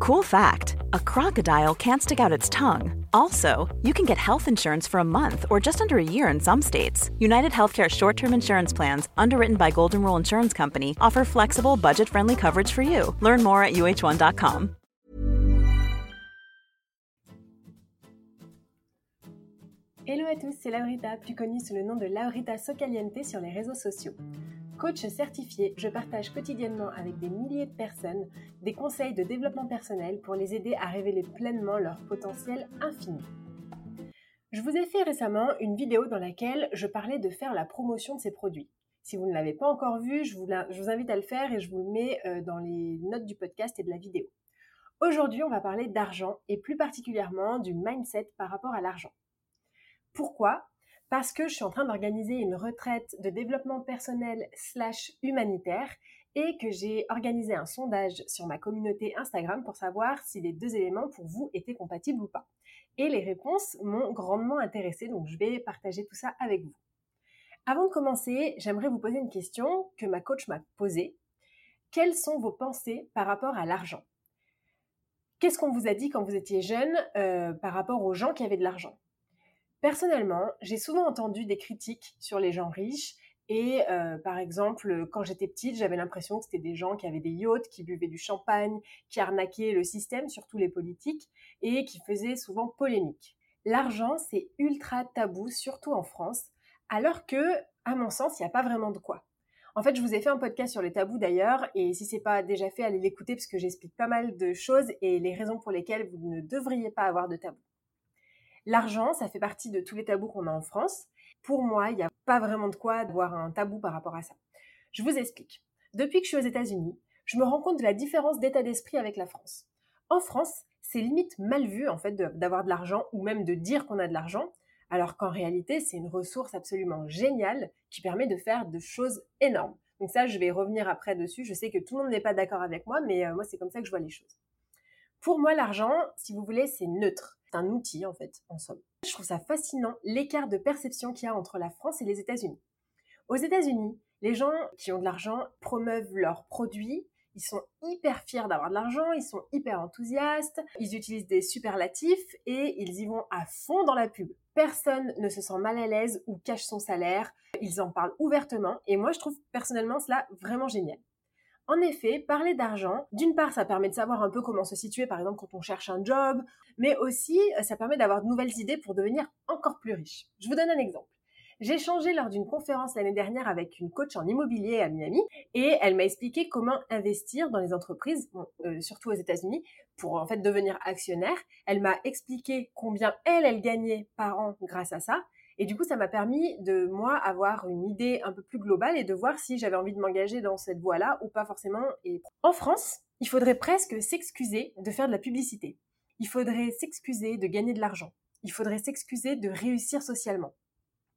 Cool fact a crocodile can't stick out its tongue. Also, you can get health insurance for a month or just under a year in some states. United Healthcare short term insurance plans, underwritten by Golden Rule Insurance Company, offer flexible, budget friendly coverage for you. Learn more at uh1.com. Hello à tous, c'est Laurita, plus connue sous le nom de Laurita Socaliente sur les réseaux sociaux. Coach certifié, je partage quotidiennement avec des milliers de personnes des conseils de développement personnel pour les aider à révéler pleinement leur potentiel infini. Je vous ai fait récemment une vidéo dans laquelle je parlais de faire la promotion de ces produits. Si vous ne l'avez pas encore vu, je vous, je vous, invite à le faire et je vous le mets euh, dans les notes du podcast et de la vidéo. Aujourd'hui, on va parler d'argent et plus particulièrement du mindset par rapport à l'argent. Pourquoi? Parce que je suis en train d'organiser une retraite de développement personnel slash humanitaire et que j'ai organisé un sondage sur ma communauté Instagram pour savoir si les deux éléments pour vous étaient compatibles ou pas. Et les réponses m'ont grandement intéressée, donc je vais partager tout ça avec vous. Avant de commencer, j'aimerais vous poser une question que ma coach m'a posée. Quelles sont vos pensées par rapport à l'argent? Qu'est-ce qu'on vous a dit quand vous étiez jeune euh, par rapport aux gens qui avaient de l'argent? Personnellement, j'ai souvent entendu des critiques sur les gens riches et euh, par exemple, quand j'étais petite, j'avais l'impression que c'était des gens qui avaient des yachts, qui buvaient du champagne, qui arnaquaient le système, surtout les politiques, et qui faisaient souvent polémique. L'argent, c'est ultra tabou, surtout en France, alors que, à mon sens, il n'y a pas vraiment de quoi. En fait, je vous ai fait un podcast sur les tabous d'ailleurs, et si c'est pas déjà fait, allez l'écouter parce que j'explique pas mal de choses et les raisons pour lesquelles vous ne devriez pas avoir de tabou. L'argent, ça fait partie de tous les tabous qu'on a en France. Pour moi, il n'y a pas vraiment de quoi avoir un tabou par rapport à ça. Je vous explique. Depuis que je suis aux États-Unis, je me rends compte de la différence d'état d'esprit avec la France. En France, c'est limite mal vu en fait d'avoir de, l'argent ou même de dire qu'on a de l'argent, alors qu'en réalité, c'est une ressource absolument géniale qui permet de faire de choses énormes. Donc ça, je vais revenir après dessus. Je sais que tout le monde n'est pas d'accord avec moi, mais euh, moi, c'est comme ça que je vois les choses. Pour moi, l'argent, si vous voulez, c'est neutre. C'est un outil, en fait, en somme. Je trouve ça fascinant, l'écart de perception qu'il y a entre la France et les États-Unis. Aux États-Unis, les gens qui ont de l'argent promeuvent leurs produits, ils sont hyper fiers d'avoir de l'argent, ils sont hyper enthousiastes, ils utilisent des superlatifs et ils y vont à fond dans la pub. Personne ne se sent mal à l'aise ou cache son salaire, ils en parlent ouvertement et moi je trouve personnellement cela vraiment génial. En effet, parler d'argent, d'une part, ça permet de savoir un peu comment se situer, par exemple, quand on cherche un job, mais aussi, euh, ça permet d'avoir de nouvelles idées pour devenir encore plus riche. Je vous donne un exemple. J'ai échangé lors d'une conférence l'année dernière avec une coach en immobilier à Miami et elle m'a expliqué comment investir dans les entreprises, euh, surtout aux États-Unis, pour en fait devenir actionnaire. Elle m'a expliqué combien elle gagnait par an grâce à ça et du coup, ça m'a permis de, moi, avoir une idée un peu plus globale et de voir si j'avais envie de m'engager dans cette voie-là ou pas forcément. En France, il faudrait presque s'excuser de faire de la publicité. Il faudrait s'excuser de gagner de l'argent. Il faudrait s'excuser de réussir socialement.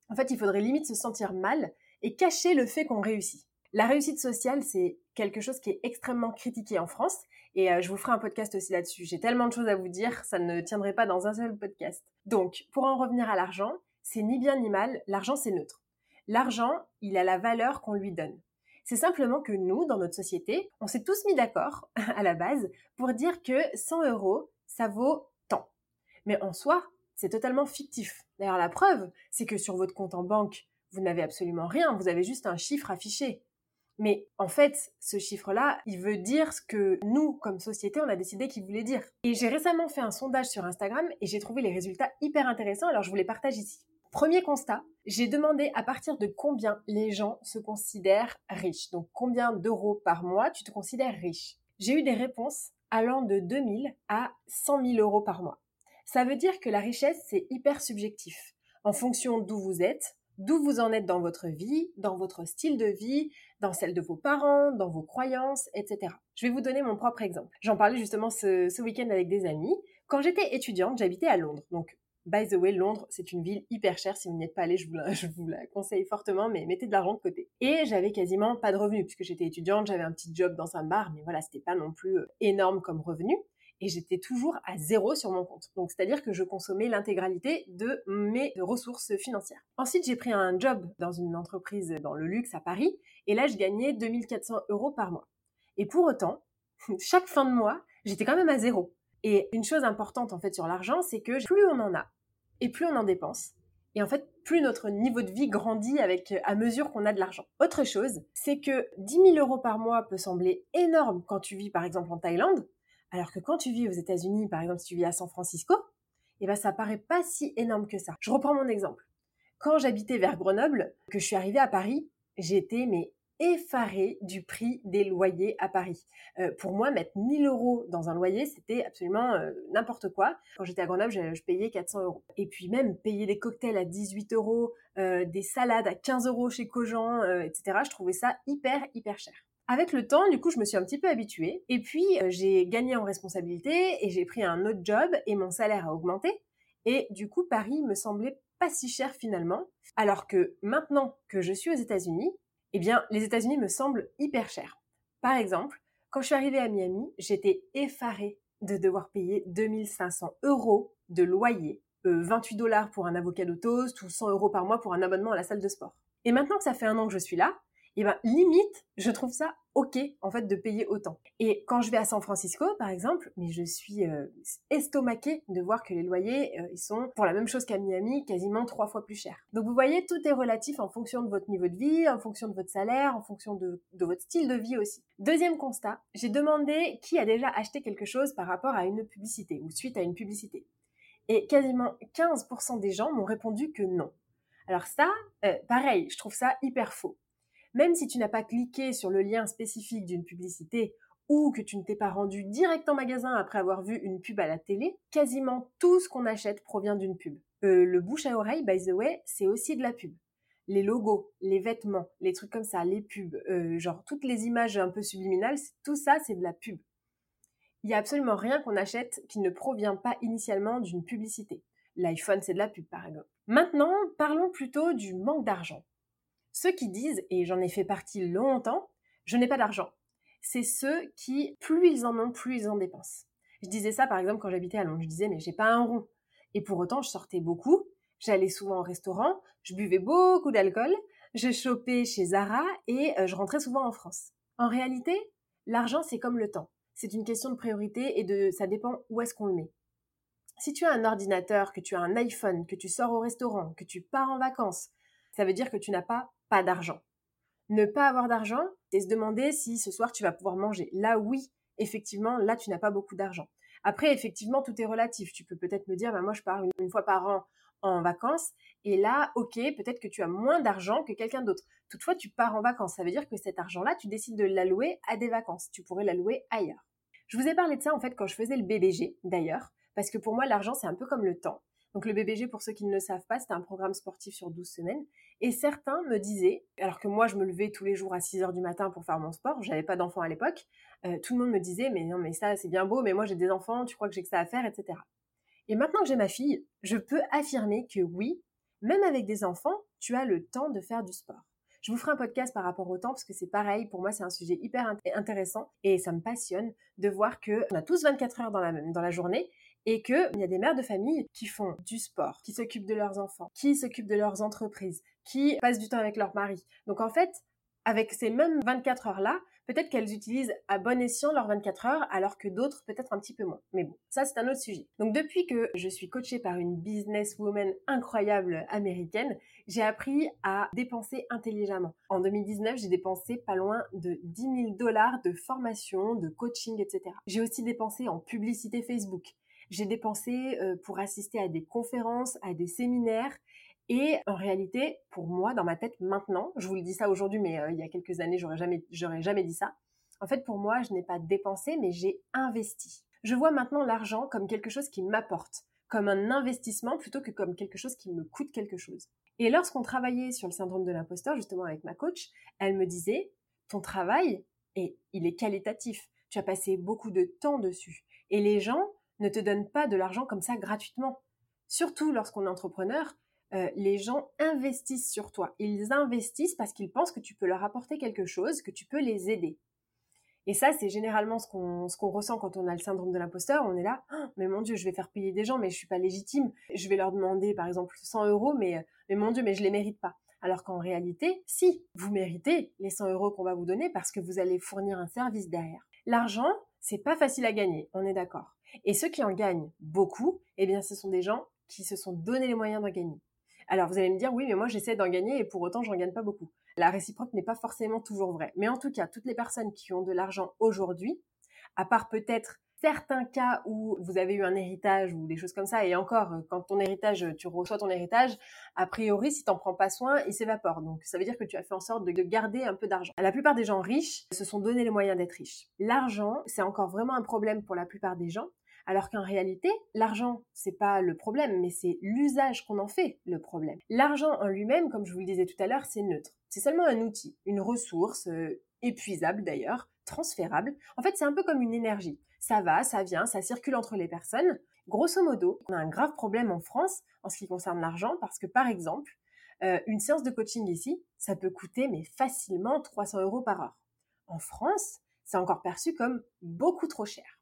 En fait, il faudrait limite se sentir mal et cacher le fait qu'on réussit. La réussite sociale, c'est quelque chose qui est extrêmement critiqué en France. Et euh, je vous ferai un podcast aussi là-dessus. J'ai tellement de choses à vous dire, ça ne tiendrait pas dans un seul podcast. Donc, pour en revenir à l'argent, c'est ni bien ni mal, l'argent c'est neutre. L'argent, il a la valeur qu'on lui donne. C'est simplement que nous, dans notre société, on s'est tous mis d'accord, à la base, pour dire que 100 euros, ça vaut tant. Mais en soi, c'est totalement fictif. D'ailleurs, la preuve, c'est que sur votre compte en banque, vous n'avez absolument rien, vous avez juste un chiffre affiché. Mais en fait, ce chiffre-là, il veut dire ce que nous, comme société, on a décidé qu'il voulait dire. Et j'ai récemment fait un sondage sur Instagram et j'ai trouvé les résultats hyper intéressants, alors je vous les partage ici. Premier constat, j'ai demandé à partir de combien les gens se considèrent riches. Donc combien d'euros par mois tu te considères riche? J'ai eu des réponses allant de 2000 à 100 000 euros par mois. Ça veut dire que la richesse, c'est hyper subjectif. En fonction d'où vous êtes, d'où vous en êtes dans votre vie, dans votre style de vie, dans celle de vos parents, dans vos croyances, etc. Je vais vous donner mon propre exemple. J'en parlais justement ce, ce week-end avec des amis. Quand j'étais étudiante, j'habitais à Londres. Donc, by the way, Londres, c'est une ville hyper chère. Si vous n'y êtes pas allé, je vous, la, conseille fortement, mais mettez de l'argent de côté. Et j'avais quasiment pas de revenus, puisque j'étais étudiante, j'avais un petit job dans un bar, mais voilà, c'était pas non plus euh, énorme comme revenu et j'étais toujours à zéro sur mon compte. Donc c'est-à-dire que je consommais l'intégralité de mes ressources financières. Ensuite, j'ai pris un job dans une entreprise dans le luxe à Paris et là, je gagnais 2400 euros par mois. Et pour autant, chaque fin de mois, j'étais quand même à zéro. Et une chose importante en fait sur l'argent, c'est que plus on en a et plus on en dépense, et en fait, plus notre niveau de vie grandit avec, à mesure qu'on a de l'argent. Autre chose, c'est que 10 000 euros par mois peut sembler énorme quand tu vis par exemple en Thaïlande, alors que quand tu vis aux États-Unis, par exemple, si tu vis à San Francisco, eh ben, ça paraît pas si énorme que ça. Je reprends mon exemple. Quand j'habitais vers Grenoble, que je suis arrivée à Paris, j'étais mais effarée du prix des loyers à Paris. Euh, pour moi, mettre 1000 euros dans un loyer, c'était absolument euh, n'importe quoi. Quand j'étais à Grenoble, je, payais 400 euros. Et puis même payer des cocktails à 18 euros, euh, des salades à 15 euros chez Cogent, etc., je trouvais ça hyper, hyper cher. Avec le temps, du coup, je me suis un petit peu habituée. Et puis, j'ai gagné en responsabilité et j'ai pris un autre job et mon salaire a augmenté. Et du coup, Paris me semblait pas si cher finalement. Alors que maintenant que je suis aux États-Unis, eh bien, les États-Unis me semblent hyper chers. Par exemple, quand je suis arrivée à Miami, j'étais effarée de devoir payer 2500 euros de loyer, 28 euh, dollars pour un avocat de ou 100 euros par mois pour un abonnement à la salle de sport. Et maintenant que ça fait un an que je suis là, et ben limite, je trouve ça ok en fait de payer autant. Et quand je vais à San Francisco par exemple, mais je suis euh, estomaquée de voir que les loyers euh, ils sont pour la même chose qu'à Miami quasiment trois fois plus chers. Donc vous voyez, tout est relatif en fonction de votre niveau de vie, en fonction de votre salaire, en fonction de, de votre style de vie aussi. Deuxième constat, j'ai demandé qui a déjà acheté quelque chose par rapport à une publicité ou suite à une publicité. Et quasiment 15% des gens m'ont répondu que non. Alors ça, euh, pareil, je trouve ça hyper faux. Même si tu n'as pas cliqué sur le lien spécifique d'une publicité ou que tu ne t'es pas rendu direct en magasin après avoir vu une pub à la télé, quasiment tout ce qu'on achète provient d'une pub. Euh, le bouche à oreille, by the way, c'est aussi de la pub. Les logos, les vêtements, les trucs comme ça, les pubs, euh, genre toutes les images un peu subliminales, tout ça c'est de la pub. Il n'y a absolument rien qu'on achète qui ne provient pas initialement d'une publicité. L'iPhone c'est de la pub par exemple. Maintenant, parlons plutôt du manque d'argent. Ceux qui disent, et j'en ai fait partie longtemps, je n'ai pas d'argent. C'est ceux qui, plus ils en ont, plus ils en dépensent. Je disais ça par exemple quand j'habitais à Londres. Je disais, mais j'ai pas un rond. Et pour autant, je sortais beaucoup. J'allais souvent au restaurant. Je buvais beaucoup d'alcool. Je chopais chez Zara et euh, je rentrais souvent en France. En réalité, l'argent, c'est comme le temps. C'est une question de priorité et de, ça dépend où est-ce qu'on le met. Si tu as un ordinateur, que tu as un iPhone, que tu sors au restaurant, que tu pars en vacances, ça veut dire que tu n'as pas d'argent. Ne pas avoir d'argent, c'est se demander si ce soir tu vas pouvoir manger. Là, oui, effectivement, là, tu n'as pas beaucoup d'argent. Après, effectivement, tout est relatif. Tu peux peut-être me dire, bah, moi, je pars une, fois par an en vacances, et là, ok, peut-être que tu as moins d'argent que quelqu'un d'autre. Toutefois, tu pars en vacances. Ça veut dire que cet argent-là, tu décides de l'allouer à des vacances. Tu pourrais l'allouer ailleurs. Je vous ai parlé de ça, en fait, quand je faisais le BBG, d'ailleurs, parce que pour moi, l'argent, c'est un peu comme le temps. Donc le BBG, pour ceux qui ne le savent pas, c'est un programme sportif sur 12 semaines. Et certains me disaient, alors que moi je me levais tous les jours à 6 heures du matin pour faire mon sport, j'avais pas d'enfants à l'époque, euh, tout le monde me disait, mais non, mais ça c'est bien beau, mais moi j'ai des enfants, tu crois que j'ai que ça à faire, etc. Et maintenant que j'ai ma fille, je peux affirmer que oui, même avec des enfants, tu as le temps de faire du sport. Je vous ferai un podcast par rapport au temps parce que c'est pareil, pour moi c'est un sujet hyper intéressant et ça me passionne de voir que on a tous 24 heures dans la, dans la journée et qu'il y a des mères de famille qui font du sport, qui s'occupent de leurs enfants, qui s'occupent de leurs entreprises, qui passent du temps avec leur mari. Donc en fait, avec ces mêmes 24 heures-là, peut-être qu'elles utilisent à bon escient leurs 24 heures, alors que d'autres peut-être un petit peu moins. Mais bon, ça c'est un autre sujet. Donc depuis que je suis coachée par une businesswoman incroyable américaine, j'ai appris à dépenser intelligemment. En 2019, j'ai dépensé pas loin de 10 000 dollars de formation, de coaching, etc. J'ai aussi dépensé en publicité Facebook. J'ai dépensé pour assister à des conférences, à des séminaires. Et en réalité, pour moi, dans ma tête maintenant, je vous le dis ça aujourd'hui, mais il y a quelques années, j'aurais jamais, j'aurais jamais dit ça. En fait, pour moi, je n'ai pas dépensé, mais j'ai investi. Je vois maintenant l'argent comme quelque chose qui m'apporte, comme un investissement plutôt que comme quelque chose qui me coûte quelque chose. Et lorsqu'on travaillait sur le syndrome de l'imposteur, justement avec ma coach, elle me disait, ton travail, et il est qualitatif. Tu as passé beaucoup de temps dessus. Et les gens ne te donnent pas de l'argent comme ça gratuitement. Surtout lorsqu'on est entrepreneur, euh, les gens investissent sur toi. Ils investissent parce qu'ils pensent que tu peux leur apporter quelque chose, que tu peux les aider. Et ça, c'est généralement ce qu'on ressent quand on a le syndrome de l'imposteur. On est là, oh, mais mon Dieu, je vais faire payer des gens, mais je suis pas légitime. Je vais leur demander, par exemple, 100 euros, mais mais mon Dieu, mais je les mérite pas. Alors qu'en réalité, si vous méritez les 100 euros qu'on va vous donner parce que vous allez fournir un service derrière. L'argent, c'est pas facile à gagner, on est d'accord. Et ceux qui en gagnent beaucoup, eh bien, ce sont des gens qui se sont donné les moyens d'en gagner. Alors vous allez me dire, oui, mais moi j'essaie d'en gagner et pour autant j'en gagne pas beaucoup. La réciproque n'est pas forcément toujours vraie. Mais en tout cas, toutes les personnes qui ont de l'argent aujourd'hui, à part peut-être certains cas où vous avez eu un héritage ou des choses comme ça, et encore, quand ton héritage, tu reçois ton héritage, a priori, si t'en prends pas soin, il s'évapore. Donc, ça veut dire que tu as fait en sorte de garder un peu d'argent. La plupart des gens riches se sont donné les moyens d'être riches. L'argent, c'est encore vraiment un problème pour la plupart des gens, alors qu'en réalité, l'argent, c'est pas le problème, mais c'est l'usage qu'on en fait le problème. L'argent en lui-même, comme je vous le disais tout à l'heure, c'est neutre. C'est seulement un outil, une ressource, euh, épuisable d'ailleurs, transférable. En fait, c'est un peu comme une énergie. Ça va, ça vient, ça circule entre les personnes. Grosso modo, on a un grave problème en France en ce qui concerne l'argent parce que par exemple, euh, une séance de coaching ici, ça peut coûter mais facilement 300 euros par heure. En France, c'est encore perçu comme beaucoup trop cher.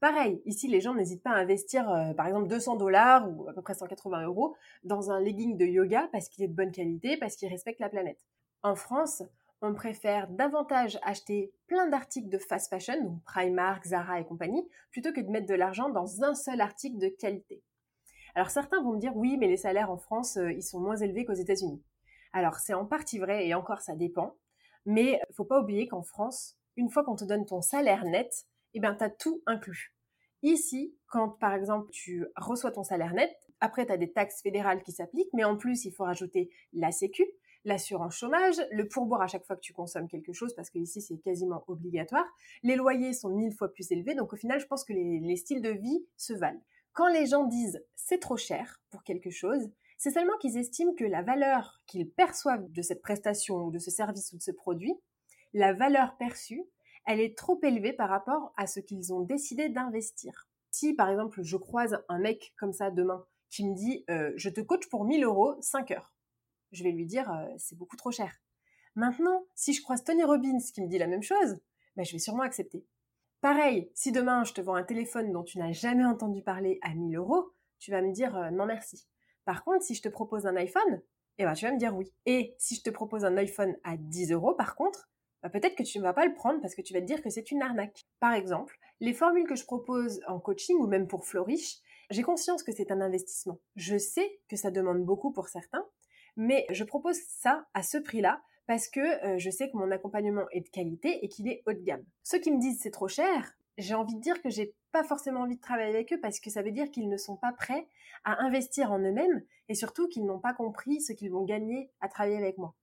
Pareil, ici, les gens n'hésitent pas à investir, euh, par exemple, 200 dollars ou à peu près 180 euros dans un legging de yoga parce qu'il est de bonne qualité, parce qu'il respecte la planète. En France, on préfère davantage acheter plein d'articles de fast fashion, donc Primark, Zara et compagnie, plutôt que de mettre de l'argent dans un seul article de qualité. Alors certains vont me dire oui, mais les salaires en France, euh, ils sont moins élevés qu'aux États-Unis. Alors c'est en partie vrai et encore ça dépend, mais faut pas oublier qu'en France, une fois qu'on te donne ton salaire net, eh ben, tu as tout inclus. Ici, quand par exemple tu reçois ton salaire net, après tu as des taxes fédérales qui s'appliquent, mais en plus il faut rajouter la sécu, l'assurance chômage, le pourboire à chaque fois que tu consommes quelque chose, parce que ici c'est quasiment obligatoire. Les loyers sont mille fois plus élevés, donc au final je pense que les styles de vie se valent. Quand les gens disent c'est trop cher pour quelque chose, c'est seulement qu'ils estiment que la valeur qu'ils perçoivent de cette prestation ou de ce service ou de ce produit, la valeur perçue, elle est trop élevée par rapport à ce qu'ils ont décidé d'investir. Si par exemple je croise un mec comme ça demain qui me dit euh, je te coach pour 1000 euros 5 heures, je vais lui dire euh, c'est beaucoup trop cher. Maintenant, si je croise Tony Robbins qui me dit la même chose, ben, je vais sûrement accepter. Pareil, si demain je te vends un téléphone dont tu n'as jamais entendu parler à 1000 euros, tu vas me dire euh, non merci. Par contre, si je te propose un iPhone, eh ben, tu vas me dire oui. Et si je te propose un iPhone à 10 euros, par contre, bah, peut-être que tu ne vas pas le prendre parce que tu vas te dire que c'est une arnaque. Par exemple, les formules que je propose en coaching ou même pour Flourish, j'ai conscience que c'est un investissement. Je sais que ça demande beaucoup pour certains, mais je propose ça à ce prix-là parce que euh, je sais que mon accompagnement est de qualité et qu'il est haut de gamme. Ceux qui me disent c'est trop cher, j'ai envie de dire que j'ai pas forcément envie de travailler avec eux parce que ça veut dire qu'ils ne sont pas prêts à investir en eux-mêmes et surtout qu'ils n'ont pas compris ce qu'ils vont gagner à travailler avec moi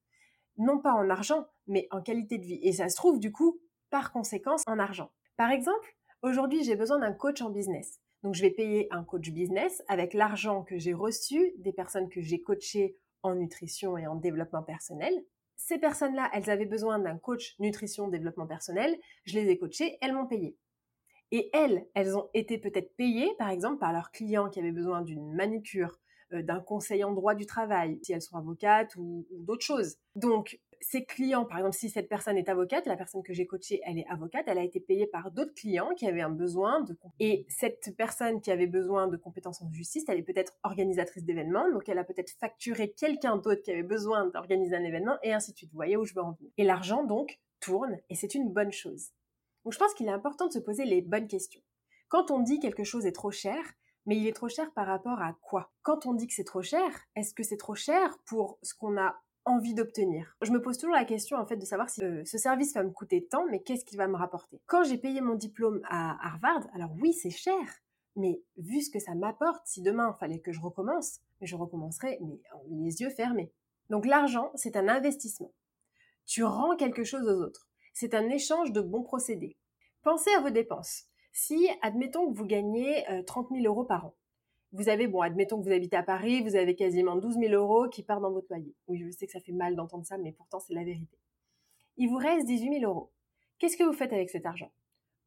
non pas en argent, mais en qualité de vie. Et ça se trouve du coup, par conséquence, en argent. Par exemple, aujourd'hui, j'ai besoin d'un coach en business. Donc, je vais payer un coach business avec l'argent que j'ai reçu des personnes que j'ai coachées en nutrition et en développement personnel. Ces personnes-là, elles avaient besoin d'un coach nutrition, développement personnel. Je les ai coachées, elles m'ont payé. Et elles, elles ont été peut-être payées, par exemple, par leurs clients qui avaient besoin d'une manicure, d'un conseil en droit du travail, si elles sont avocates ou, d'autres choses. Donc, ces clients, par exemple, si cette personne est avocate, la personne que j'ai coachée, elle est avocate, elle a été payée par d'autres clients qui avaient un besoin de... Et cette personne qui avait besoin de compétences en justice, elle est peut-être organisatrice d'événements, donc elle a peut-être facturé quelqu'un d'autre qui avait besoin d'organiser un événement, et ainsi de suite. Vous voyez où je veux en venir. Et l'argent, donc, tourne et c'est une bonne chose. Donc je pense qu'il est important de se poser les bonnes questions. Quand on dit quelque chose est trop cher, mais il est trop cher par rapport à quoi? Quand on dit que c'est trop cher, est-ce que c'est trop cher pour ce qu'on a envie d'obtenir? Je me pose toujours la question en fait de savoir si euh, ce service va me coûter tant, mais qu'est-ce qu'il va me rapporter? Quand j'ai payé mon diplôme à Harvard, alors oui, c'est cher, mais vu ce que ça m'apporte, si demain il fallait que je recommence, je recommencerai mais les yeux fermés. Donc l'argent, c'est un investissement. Tu rends quelque chose aux autres. C'est un échange de bons procédés. Pensez à vos dépenses. Si, admettons que vous gagnez 30 euh, 000 euros par an, vous avez, bon, admettons que vous habitez à Paris, vous avez quasiment 12 000 euros qui partent dans votre loyer. Oui, je sais que ça fait mal d'entendre ça, mais pourtant c'est la vérité. Il vous reste 18 000 euros. Qu'est-ce que vous faites avec cet argent?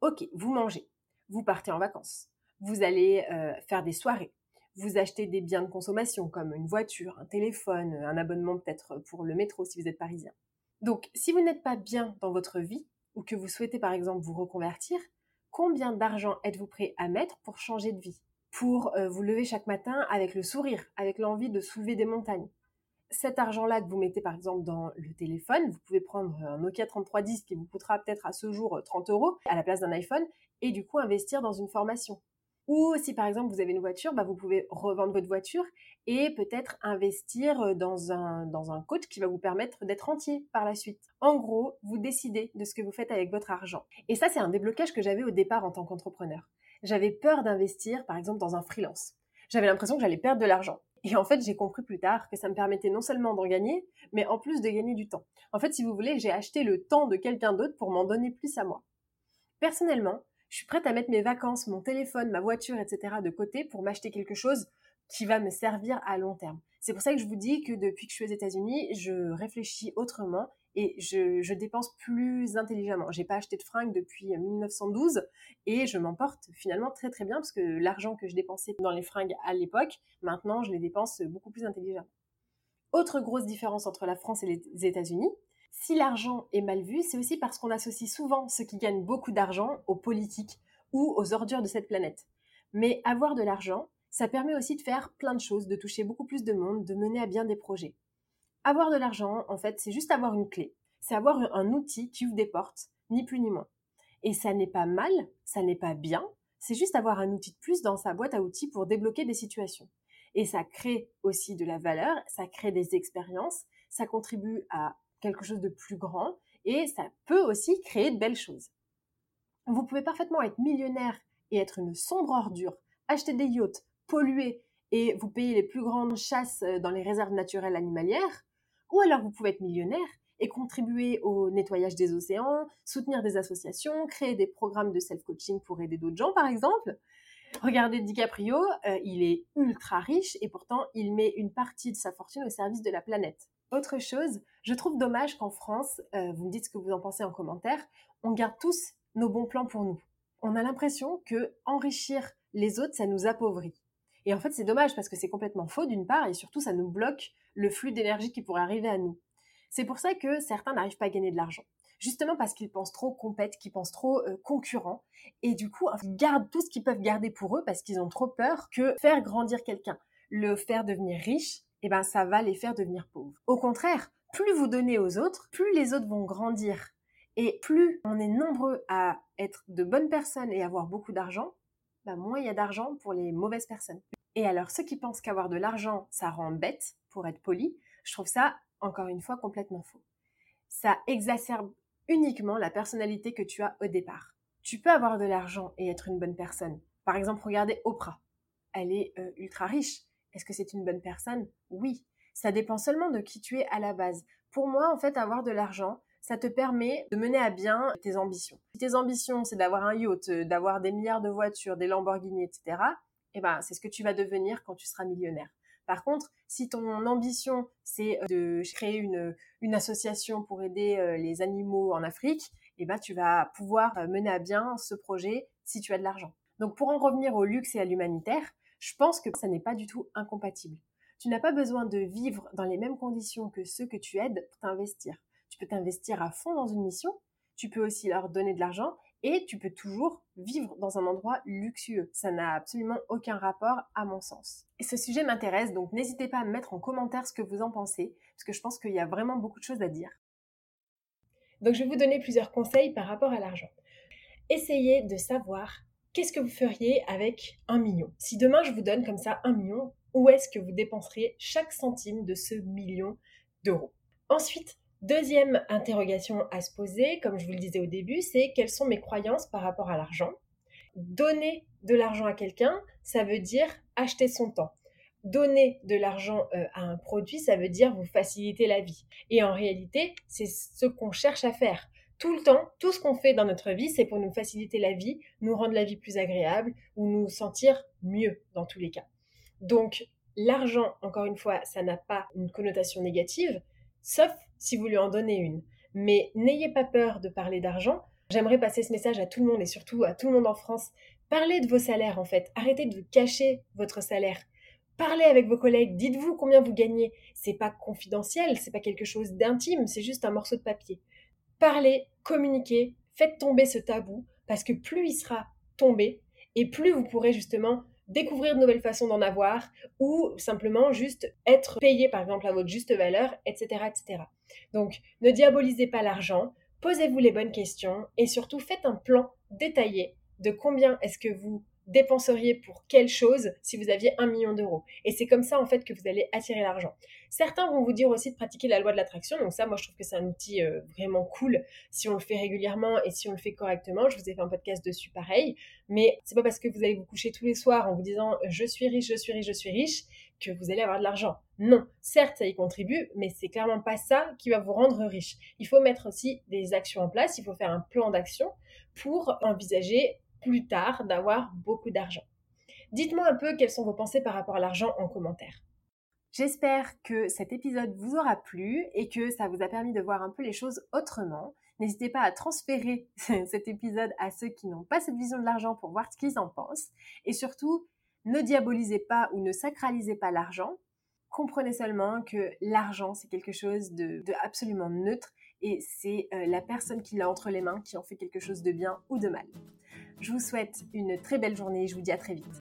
Ok, vous mangez, vous partez en vacances, vous allez euh, faire des soirées, vous achetez des biens de consommation comme une voiture, un téléphone, un abonnement peut-être pour le métro si vous êtes parisien. Donc, si vous n'êtes pas bien dans votre vie, ou que vous souhaitez par exemple vous reconvertir, combien d'argent êtes-vous prêt à mettre pour changer de vie? Pour euh, vous lever chaque matin avec le sourire, avec l'envie de soulever des montagnes cet argent-là que vous mettez par exemple dans le téléphone, vous pouvez prendre un Nokia 3310 qui vous coûtera peut-être à ce jour 30 euros à la place d'un iPhone et du coup investir dans une formation. Ou si par exemple vous avez une voiture, bah, vous pouvez revendre votre voiture et peut-être investir dans un, dans un coach qui va vous permettre d'être entier par la suite. En gros, vous décidez de ce que vous faites avec votre argent. Et ça, c'est un déblocage que j'avais au départ en tant qu'entrepreneur. J'avais peur d'investir par exemple dans un freelance. J'avais l'impression que j'allais perdre de l'argent. Et en fait, j'ai compris plus tard que ça me permettait non seulement d'en gagner, mais en plus de gagner du temps. En fait, si vous voulez, j'ai acheté le temps de quelqu'un d'autre pour m'en donner plus à moi. Personnellement, je suis prête à mettre mes vacances, mon téléphone, ma voiture, etc. de côté pour m'acheter quelque chose qui va me servir à long terme. C'est pour ça que je vous dis que depuis que je suis aux États-Unis, je réfléchis autrement et je, dépense plus intelligemment. J'ai pas acheté de fringues depuis 1912 et je m'en porte finalement très très bien parce que l'argent que je dépensais dans les fringues à l'époque, maintenant je les dépense beaucoup plus intelligemment. Autre grosse différence entre la France et les États-Unis, si l'argent est mal vu, c'est aussi parce qu'on associe souvent ceux qui gagnent beaucoup d'argent aux politiques ou aux ordures de cette planète. Mais avoir de l'argent, ça permet aussi de faire plein de choses, de toucher beaucoup plus de monde, de mener à bien des projets. Avoir de l'argent, en fait, c'est juste avoir une clé. C'est avoir un outil qui ouvre des portes, ni plus ni moins. Et ça n'est pas mal, ça n'est pas bien, c'est juste avoir un outil de plus dans sa boîte à outils pour débloquer des situations. Et ça crée aussi de la valeur, ça crée des expériences, ça contribue à quelque chose de plus grand et ça peut aussi créer de belles choses. Vous pouvez parfaitement être millionnaire et être une sombre ordure, acheter des yachts, polluer et vous payer les plus grandes chasses euh, dans les réserves naturelles animalières, ou alors vous pouvez être millionnaire et contribuer au nettoyage des océans, soutenir des associations, créer des programmes de self-coaching pour aider d'autres gens par exemple. Regardez DiCaprio, euh, il est ultra riche et pourtant il met une partie de sa fortune au service de la planète. Autre chose, je trouve dommage qu'en France, euh, vous me dites ce que vous en pensez en commentaire, on garde tous nos bons plans pour nous. On a l'impression que enrichir les autres, ça nous appauvrit. Et en fait, c'est dommage parce que c'est complètement faux d'une part et surtout ça nous bloque le flux d'énergie qui pourrait arriver à nous. C'est pour ça que certains n'arrivent pas à gagner de l'argent. Justement parce qu'ils pensent trop compète, qu'ils pensent trop euh, concurrents et du coup, ils gardent tout ce qu'ils peuvent garder pour eux parce qu'ils ont trop peur que faire grandir quelqu'un, le faire devenir riche, eh ben ça va les faire devenir pauvres. Au contraire, plus vous donnez aux autres, plus les autres vont grandir. Et plus on est nombreux à être de bonnes personnes et avoir beaucoup d'argent, bah moins il y a d'argent pour les mauvaises personnes. Et alors ceux qui pensent qu'avoir de l'argent, ça rend bête, pour être poli, je trouve ça, encore une fois, complètement faux. Ça exacerbe uniquement la personnalité que tu as au départ. Tu peux avoir de l'argent et être une bonne personne. Par exemple, regardez Oprah. Elle est euh, ultra riche. Est-ce que c'est une bonne personne? Oui. Ça dépend seulement de qui tu es à la base. Pour moi, en fait, avoir de l'argent, ça te permet de mener à bien tes ambitions. Si tes ambitions, c'est d'avoir un yacht, euh, d'avoir des milliards de voitures, des Lamborghini, etc., eh ben, c'est ce que tu vas devenir quand tu seras millionnaire. Par contre, si ton ambition, c'est euh, de créer une, une association pour aider euh, les animaux en Afrique, eh ben, tu vas pouvoir mener à bien ce projet si tu as de l'argent. Donc, pour en revenir au luxe et à l'humanitaire, je pense que ça n'est pas du tout incompatible. Tu n'as pas besoin de vivre dans les mêmes conditions que ceux que tu aides pour t'investir. Tu peux t'investir à fond dans une mission, tu peux aussi leur donner de l'argent et tu peux toujours vivre dans un endroit luxueux. Ça n'a absolument aucun rapport à mon sens. Et ce sujet m'intéresse, donc n'hésitez pas à me mettre en commentaire ce que vous en pensez, parce que je pense qu'il y a vraiment beaucoup de choses à dire. Donc je vais vous donner plusieurs conseils par rapport à l'argent. Essayez de savoir qu'est-ce que vous feriez avec un million? Si demain je vous donne comme ça un million, où est-ce que vous dépenseriez chaque centime de ce million d'euros? Ensuite, deuxième interrogation à se poser, comme je vous le disais au début, c'est quelles sont mes croyances par rapport à l'argent? Donner de l'argent à quelqu'un, ça veut dire acheter son temps donner de l'argent euh, à un produit, ça veut dire vous faciliter la vie. Et en réalité, c'est ce qu'on cherche à faire. Tout le temps, tout ce qu'on fait dans notre vie, c'est pour nous faciliter la vie, nous rendre la vie plus agréable ou nous sentir mieux dans tous les cas. Donc, l'argent, encore une fois, ça n'a pas une connotation négative, sauf si vous lui en donnez une. Mais n'ayez pas peur de parler d'argent. J'aimerais passer ce message à tout le monde et surtout à tout le monde en France. Parlez de vos salaires en fait. Arrêtez de cacher votre salaire. Parlez avec vos collègues, dites-vous combien vous gagnez. C'est pas confidentiel, c'est pas quelque chose d'intime, c'est juste un morceau de papier. Parlez, communiquez, faites tomber ce tabou, parce que plus il sera tombé, et plus vous pourrez justement découvrir de nouvelles façons d'en avoir, ou simplement juste être payé par exemple à votre juste valeur, etc. etc. Donc ne diabolisez pas l'argent, posez-vous les bonnes questions, et surtout faites un plan détaillé de combien est-ce que vous dépenseriez pour quelle chose si vous aviez un million d'euros. Et c'est comme ça en fait que vous allez attirer l'argent. Certains vont vous dire aussi de pratiquer la loi de l'attraction. Donc ça, moi je trouve que c'est un outil euh, vraiment cool si on le fait régulièrement et si on le fait correctement. Je vous ai fait un podcast dessus pareil. Mais c'est pas parce que vous allez vous coucher tous les soirs en vous disant je suis riche, je suis riche, je suis riche que vous allez avoir de l'argent. Non, certes, ça y contribue, mais c'est clairement pas ça qui va vous rendre riche. Il faut mettre aussi des actions en place, il faut faire un plan d'action pour envisager plus tard d'avoir beaucoup d'argent. Dites-moi un peu quelles sont vos pensées par rapport à l'argent en commentaire. J'espère que cet épisode vous aura plu et que ça vous a permis de voir un peu les choses autrement. N'hésitez pas à transférer cet épisode à ceux qui n'ont pas cette vision de l'argent pour voir ce qu'ils en pensent. Et surtout, ne diabolisez pas ou ne sacralisez pas l'argent. Comprenez seulement que l'argent, c'est quelque chose de, absolument neutre et c'est euh, la personne qui l'a entre les mains qui en fait quelque chose de bien ou de mal. Je vous souhaite une très belle journée et je vous dis à très vite.